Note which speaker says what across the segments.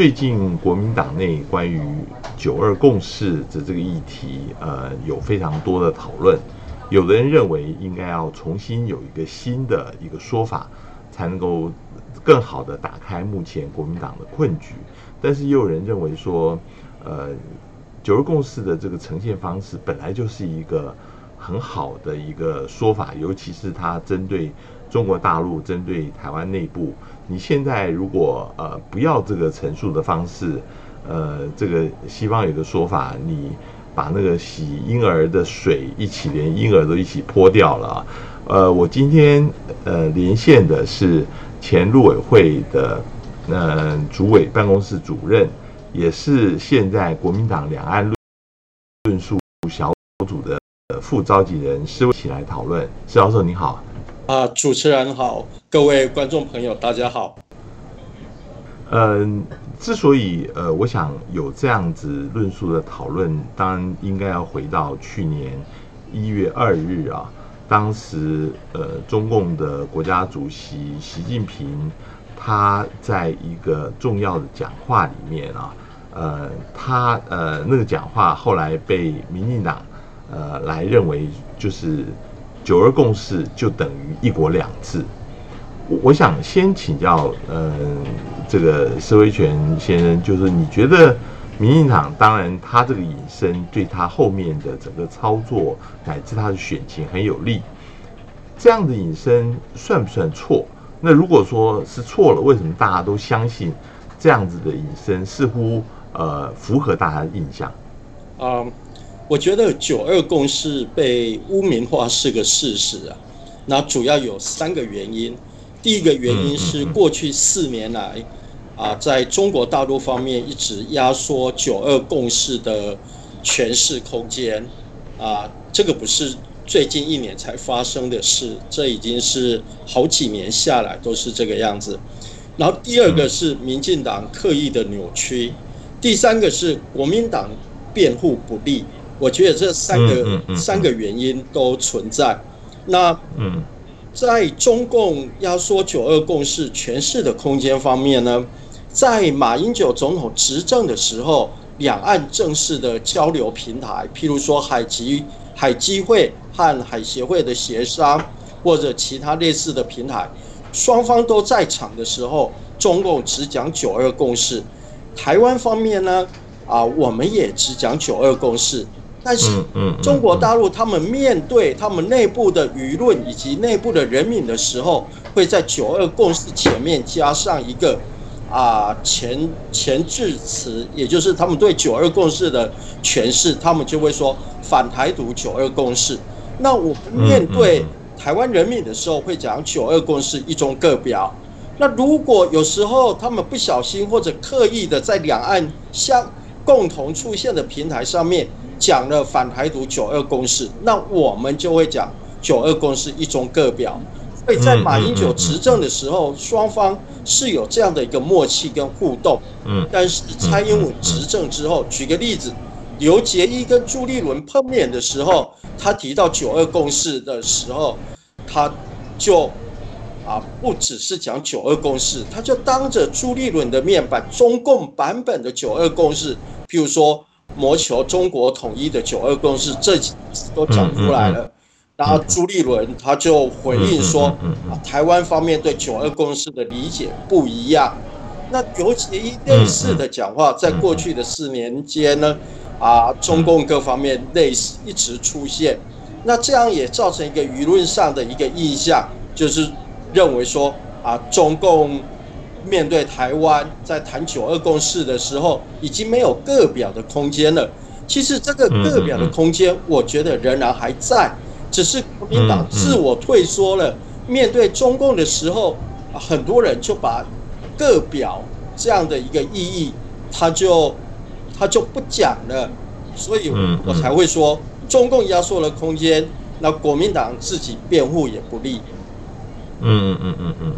Speaker 1: 最近国民党内关于九二共识的这个议题，呃，有非常多的讨论。有的人认为应该要重新有一个新的一个说法，才能够更好的打开目前国民党的困局。但是也有人认为说，呃，九二共识的这个呈现方式本来就是一个很好的一个说法，尤其是它针对中国大陆、针对台湾内部。你现在如果呃不要这个陈述的方式，呃，这个西方有个说法，你。把那个洗婴儿的水一起连婴儿都一起泼掉了。呃，我今天呃连线的是前陆委会的呃主委办公室主任，也是现在国民党两岸论述小组的副召集人施伟起来讨论。施教授你好。
Speaker 2: 啊，主持人好，各位观众朋友大家好。
Speaker 1: 嗯。之所以呃，我想有这样子论述的讨论，当然应该要回到去年一月二日啊，当时呃，中共的国家主席习近平他在一个重要的讲话里面啊，呃，他呃那个讲话后来被民进党呃来认为就是九二共识就等于一国两制。我想先请教，嗯，这个施威权先生，就是你觉得民进党当然他这个隐身对他后面的整个操作乃至他的选情很有利，这样的隐身算不算错？那如果说是错了，为什么大家都相信这样子的隐身似乎呃符合大家的印象？
Speaker 2: 啊，我觉得九二共识被污名化是个事实啊，那主要有三个原因。第一个原因是过去四年来，啊，在中国大陆方面一直压缩九二共识的诠释空间，啊，这个不是最近一年才发生的事，这已经是好几年下来都是这个样子。然后第二个是民进党刻意的扭曲，第三个是国民党辩护不利。我觉得这三个三个原因都存在。那嗯。在中共压缩“九二共识”诠释的空间方面呢，在马英九总统执政的时候，两岸正式的交流平台，譬如说海基海基会和海协会的协商，或者其他类似的平台，双方都在场的时候，中共只讲“九二共识”，台湾方面呢，啊，我们也只讲“九二共识”。但是，中国大陆他们面对他们内部的舆论以及内部的人民的时候，会在“九二共识”前面加上一个啊前前置词，也就是他们对“九二共识”的诠释，他们就会说反台独“九二共识”。那我们面对台湾人民的时候，会讲“九二共识”一中各表。那如果有时候他们不小心或者刻意的在两岸相共同出现的平台上面。讲了反台独九二共识，那我们就会讲九二共识一中各表。所以在马英九执政的时候，双方是有这样的一个默契跟互动。嗯，但是蔡英文执政之后，举个例子，刘杰一跟朱立伦碰面的时候，他提到九二共识的时候，他就啊不只是讲九二共识，他就当着朱立伦的面把中共版本的九二共识，譬如说。谋求中国统一的九二共识这几次都讲出来了，然后朱立伦他就回应说，啊，台湾方面对九二共识的理解不一样。那尤其类似的讲话，在过去的四年间呢，啊，中共各方面类似一直出现，那这样也造成一个舆论上的一个印象，就是认为说，啊，中共。面对台湾在谈九二共识的时候，已经没有个表的空间了。其实这个个表的空间，我觉得仍然还在，只是国民党自我退缩了。面对中共的时候，很多人就把个表这样的一个意义，他就他就不讲了。所以我才会说，中共压缩了空间，那国民党自己辩护也不利。
Speaker 1: 嗯嗯嗯嗯嗯，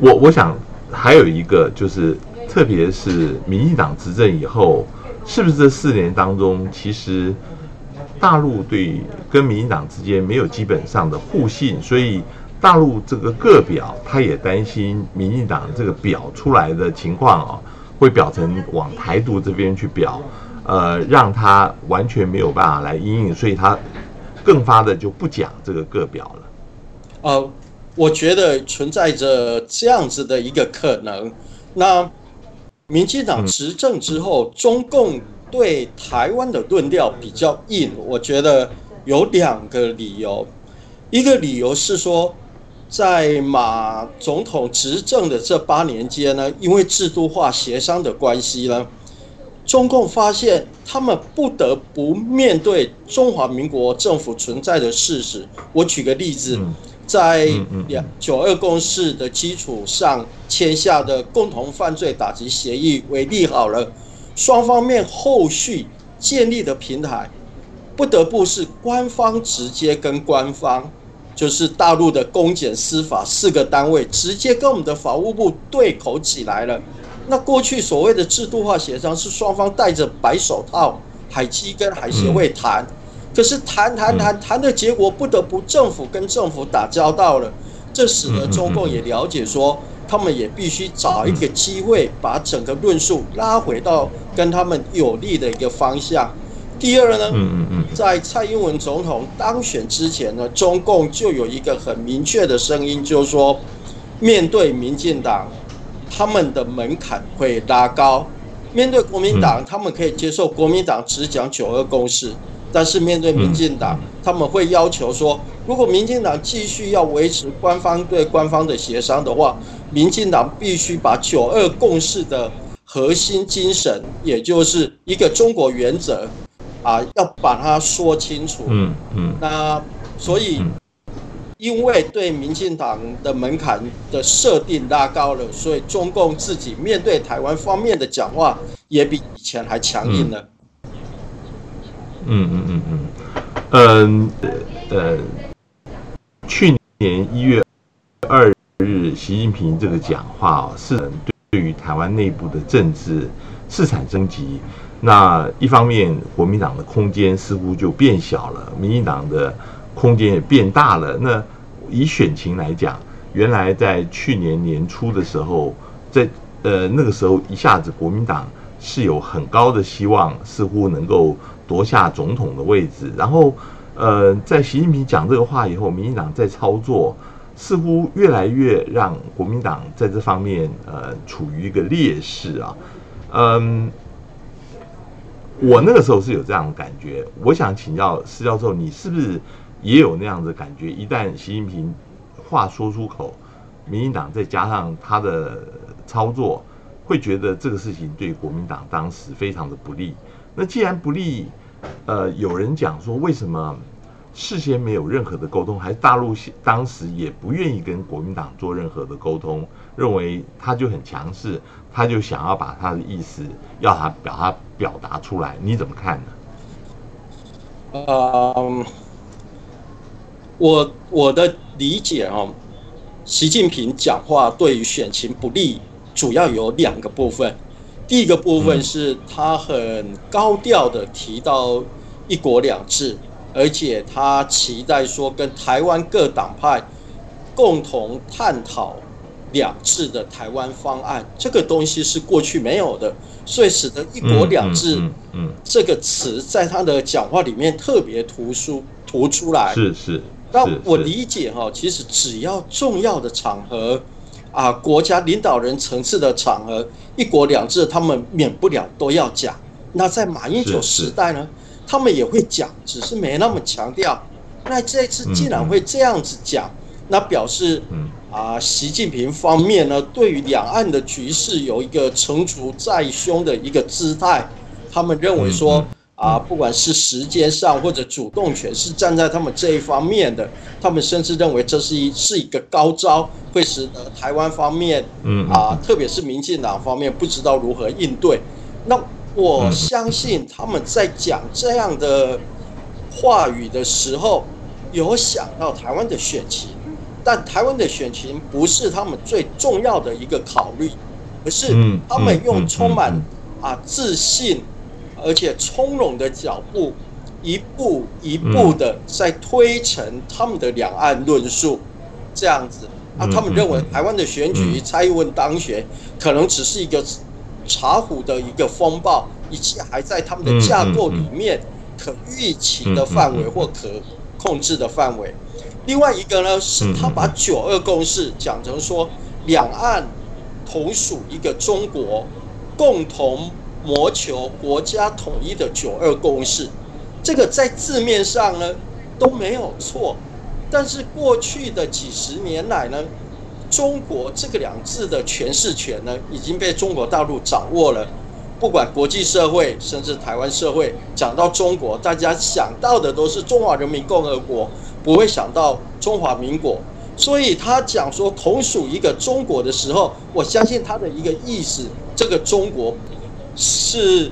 Speaker 1: 我我想。还有一个就是，特别是民进党执政以后，是不是这四年当中，其实大陆对跟民进党之间没有基本上的互信，所以大陆这个个表，他也担心民进党这个表出来的情况啊，会表成往台独这边去表，呃，让他完全没有办法来应应，所以他更发的就不讲这个个表了。
Speaker 2: 呃，我觉得存在着这样子的一个可能。那民进党执政之后，中共对台湾的论调比较硬，我觉得有两个理由。一个理由是说，在马总统执政的这八年间呢，因为制度化协商的关系呢，中共发现他们不得不面对中华民国政府存在的事实。我举个例子。在两九二共识的基础上签下的共同犯罪打击协议为例，好了，双方面后续建立的平台，不得不是官方直接跟官方，就是大陆的公检司法四个单位直接跟我们的法务部对口起来了。那过去所谓的制度化协商是双方戴着白手套，海基跟海协会谈。可是谈谈谈谈的结果，不得不政府跟政府打交道了，这使得中共也了解说，他们也必须找一个机会，把整个论述拉回到跟他们有利的一个方向。第二呢，在蔡英文总统当选之前呢，中共就有一个很明确的声音，就是说，面对民进党，他们的门槛会拉高；面对国民党，他们可以接受国民党只讲九二共识。但是面对民进党，他们会要求说，如果民进党继续要维持官方对官方的协商的话，民进党必须把九二共识的核心精神，也就是一个中国原则，啊，要把它说清楚。嗯嗯。那所以，因为对民进党的门槛的设定拉高了，所以中共自己面对台湾方面的讲话也比以前还强硬了。
Speaker 1: 嗯嗯嗯嗯，嗯呃，去年一月二日，习近平这个讲话是对于台湾内部的政治市场升级。那一方面，国民党的空间似乎就变小了，民进党的空间也变大了。那以选情来讲，原来在去年年初的时候，在呃那个时候一下子国民党是有很高的希望，似乎能够。夺下总统的位置，然后，呃，在习近平讲这个话以后，民进党在操作，似乎越来越让国民党在这方面，呃，处于一个劣势啊。嗯，我那个时候是有这样的感觉。我想请教施教授，你是不是也有那样的感觉？一旦习近平话说出口，民进党再加上他的操作，会觉得这个事情对国民党当时非常的不利。那既然不利，呃，有人讲说，为什么事先没有任何的沟通？还是大陆当时也不愿意跟国民党做任何的沟通，认为他就很强势，他就想要把他的意思要他表他表达出来，你怎么看呢？
Speaker 2: 嗯，我我的理解哦，习近平讲话对于选情不利，主要有两个部分。第一个部分是他很高调的提到一国两制，而且他期待说跟台湾各党派共同探讨两制的台湾方案，这个东西是过去没有的，所以使得一国两制这个词在他的讲话里面特别突出突出来。
Speaker 1: 是是，
Speaker 2: 那我理解哈，其实只要重要的场合。啊，国家领导人层次的场合，一国两制，他们免不了都要讲。那在马英九时代呢，他们也会讲，只是没那么强调。那这次竟然会这样子讲，那表示，啊，习近平方面呢，对于两岸的局势有一个成竹在胸的一个姿态，他们认为说。啊，不管是时间上或者主动权是站在他们这一方面的，他们甚至认为这是一是一个高招，会使得台湾方面，嗯啊，特别是民进党方面不知道如何应对。那我相信他们在讲这样的话语的时候，有想到台湾的选情，但台湾的选情不是他们最重要的一个考虑，而是他们用充满啊自信。而且从容的脚步，一步一步的在推陈他们的两岸论述，这样子。啊，他们认为台湾的选举蔡英文当选可能只是一个茶壶的一个风暴，以及还在他们的架构里面可预期的范围或可控制的范围。另外一个呢，是他把九二共识讲成说两岸同属一个中国，共同谋求国家统一的九二共识。这个在字面上呢都没有错，但是过去的几十年来呢，中国这个两字的诠释权呢已经被中国大陆掌握了。不管国际社会，甚至台湾社会，讲到中国，大家想到的都是中华人民共和国，不会想到中华民国。所以他讲说同属一个中国的时候，我相信他的一个意思，这个中国是。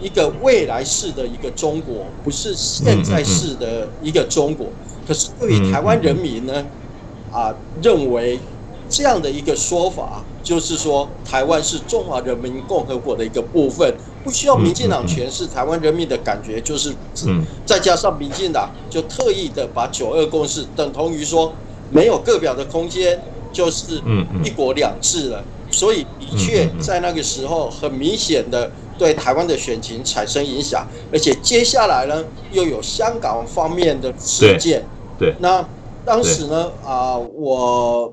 Speaker 2: 一个未来式的一个中国，不是现在式的一个中国。可是对于台湾人民呢，啊，认为这样的一个说法，就是说台湾是中华人民共和国的一个部分，不需要民进党诠释台湾人民的感觉，就是，再加上民进党就特意的把九二共识等同于说没有个表的空间，就是一国两制了。所以的确在那个时候很明显的。对台湾的选情产生影响，而且接下来呢，又有香港方面的事件。
Speaker 1: 对，
Speaker 2: 那当时呢，啊，我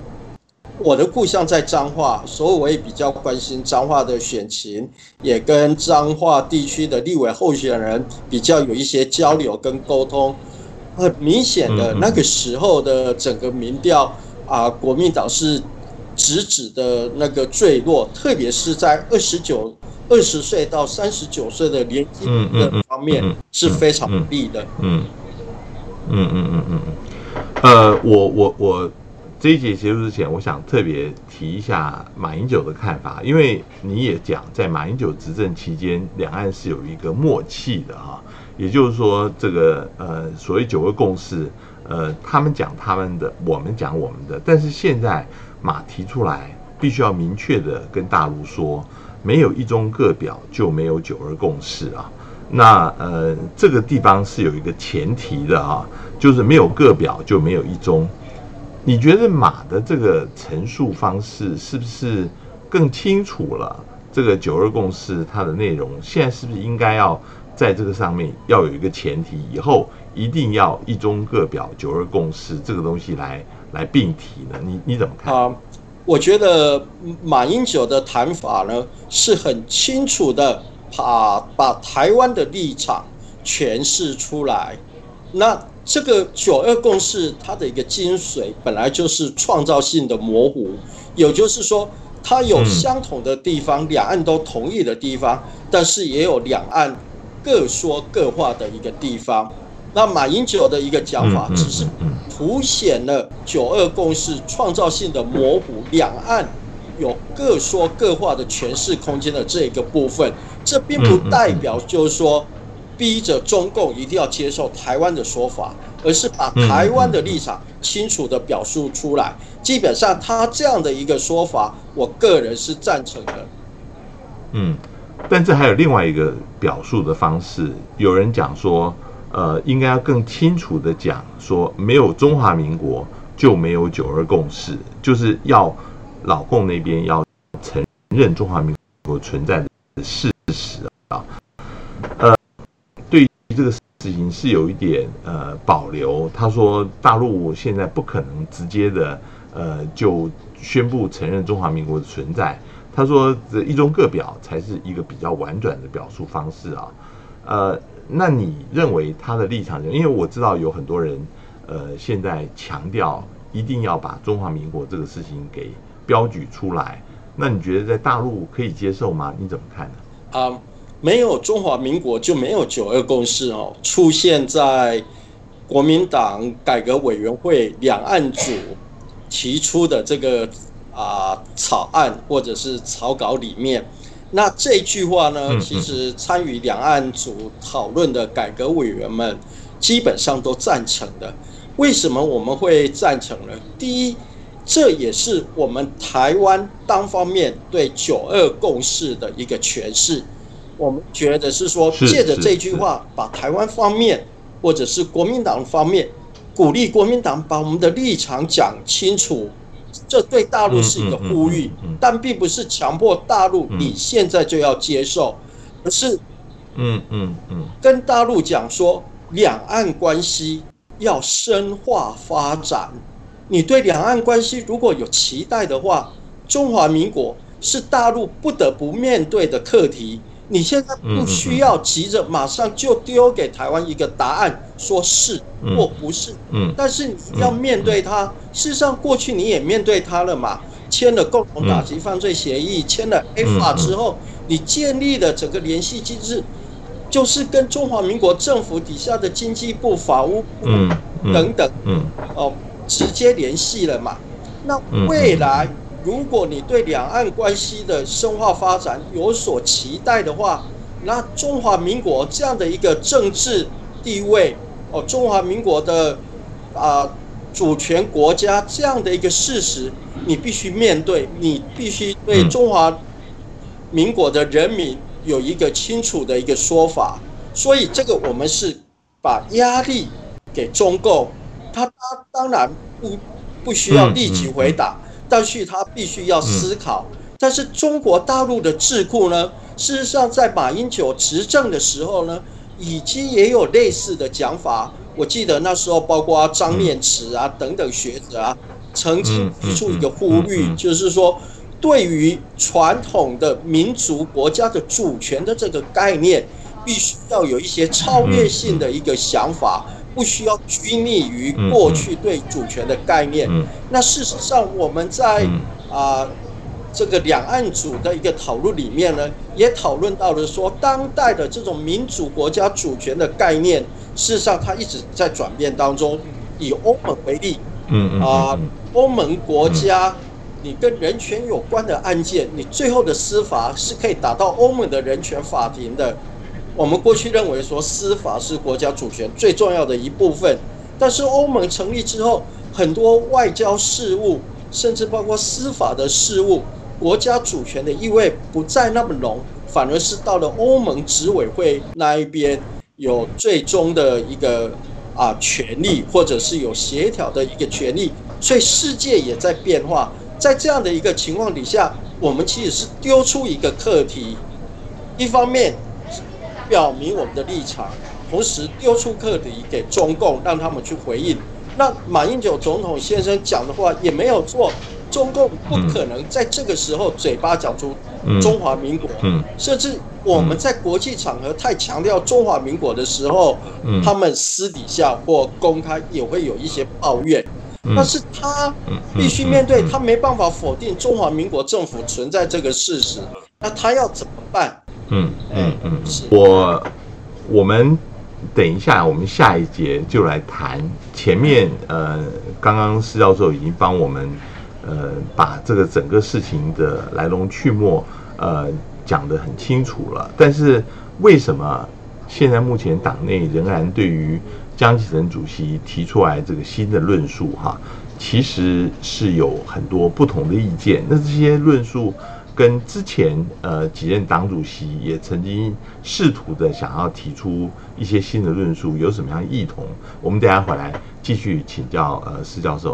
Speaker 2: 我的故乡在彰化，所以我也比较关心彰化的选情，也跟彰化地区的立委候选人比较有一些交流跟沟通。很明显的，那个时候的整个民调啊，国民党是直指的那个坠落，特别是在二十九。二十岁到三十九岁的年纪的方面是非常不利的。嗯
Speaker 1: 嗯嗯嗯嗯嗯。呃，我我我这一节结束之前，我想特别提一下马英九的看法，因为你也讲，在马英九执政期间，两岸是有一个默契的啊，也就是说，这个呃所谓九个共识，呃，他们讲他们的，我们讲我们的，但是现在马提出来，必须要明确的跟大陆说。没有一中各表就没有九二共识啊。那呃，这个地方是有一个前提的啊，就是没有各表就没有一中。你觉得马的这个陈述方式是不是更清楚了？这个九二共识它的内容，现在是不是应该要在这个上面要有一个前提，以后一定要一中各表九二共识这个东西来来并提呢？你你怎么看？
Speaker 2: 我觉得马英九的谈法呢是很清楚的，把把台湾的立场诠释出来。那这个九二共识它的一个精髓本来就是创造性的模糊，也就是说，它有相同的地方，两岸都同意的地方，但是也有两岸各说各话的一个地方。那马英九的一个讲法，只是凸显了九二共识创造性的模糊，两岸有各说各话的诠释空间的这一个部分。这并不代表就是说逼着中共一定要接受台湾的说法，而是把台湾的立场清楚的表述出来。基本上他这样的一个说法，我个人是赞成的。
Speaker 1: 嗯，但这还有另外一个表述的方式，有人讲说。呃，应该要更清楚的讲说，没有中华民国就没有九二共识，就是要老共那边要承认中华民国存在的事实啊。呃，对于这个事情是有一点呃保留。他说，大陆现在不可能直接的呃就宣布承认中华民国的存在。他说，这一中各表才是一个比较婉转的表述方式啊。呃。那你认为他的立场？因为我知道有很多人，呃，现在强调一定要把中华民国这个事情给标举出来。那你觉得在大陆可以接受吗？你怎么看呢？
Speaker 2: 啊，没有中华民国就没有九二共识哦。出现在国民党改革委员会两岸组提出的这个啊草案或者是草稿里面。那这句话呢，其实参与两岸组讨论的改革委员们基本上都赞成的。为什么我们会赞成呢？第一，这也是我们台湾单方面对九二共识的一个诠释。我们觉得是说，借着这句话，把台湾方面或者是国民党方面鼓励国民党把我们的立场讲清楚，这对大陆是一个呼吁，但并不是强迫大陆你现在就要接受，而是，嗯嗯嗯，跟大陆讲说两岸关系要深化发展。你对两岸关系如果有期待的话，中华民国是大陆不得不面对的课题。你现在不需要急着马上就丢给台湾一个答案，说是或不是。嗯，但是你要面对它。事实上，过去你也面对它了嘛？签了共同打击犯罪协议，签了 A 法之后，你建立的整个联系机制，就是跟中华民国政府底下的经济部、法务部等等，嗯，哦，直接联系了嘛？那未来。如果你对两岸关系的深化发展有所期待的话，那中华民国这样的一个政治地位，哦，中华民国的啊主权国家这样的一个事实，你必须面对，你必须对中华民国的人民有一个清楚的一个说法。所以这个我们是把压力给中共，他他当然不不需要立即回答。但是他必须要思考，但是中国大陆的智库呢？事实上，在马英九执政的时候呢，已经也有类似的讲法。我记得那时候，包括张念慈啊等等学者啊，曾经提出一个呼吁，就是说，对于传统的民族国家的主权的这个概念，必须要有一些超越性的一个想法。不需要拘泥于过去对主权的概念。那事实上，我们在啊这个两岸组的一个讨论里面呢，也讨论到了说，当代的这种民主国家主权的概念，事实上它一直在转变当中。以欧盟为例，嗯啊，欧盟国家，你跟人权有关的案件，你最后的司法是可以打到欧盟的人权法庭的。我们过去认为说司法是国家主权最重要的一部分，但是欧盟成立之后，很多外交事务，甚至包括司法的事务，国家主权的意味不再那么浓，反而是到了欧盟执委会那一边有最终的一个啊权利，或者是有协调的一个权利。所以世界也在变化，在这样的一个情况底下，我们其实是丢出一个课题，一方面。表明我们的立场，同时丢出课题给中共，让他们去回应。那马英九总统先生讲的话也没有错，中共不可能在这个时候嘴巴讲出中华民国，嗯甚至我们在国际场合太强调中华民国的时候，他们私底下或公开也会有一些抱怨。但是他必须面对，他没办法否定中华民国政府存在这个事实，那他要怎么办？嗯
Speaker 1: 嗯嗯，我我们等一下，我们下一节就来谈前面呃，刚刚施教授已经帮我们呃把这个整个事情的来龙去脉呃讲得很清楚了。但是为什么现在目前党内仍然对于江启臣主席提出来这个新的论述哈，其实是有很多不同的意见。那这些论述。跟之前呃几任党主席也曾经试图的想要提出一些新的论述，有什么样异同？我们等下回来继续请教呃施教授。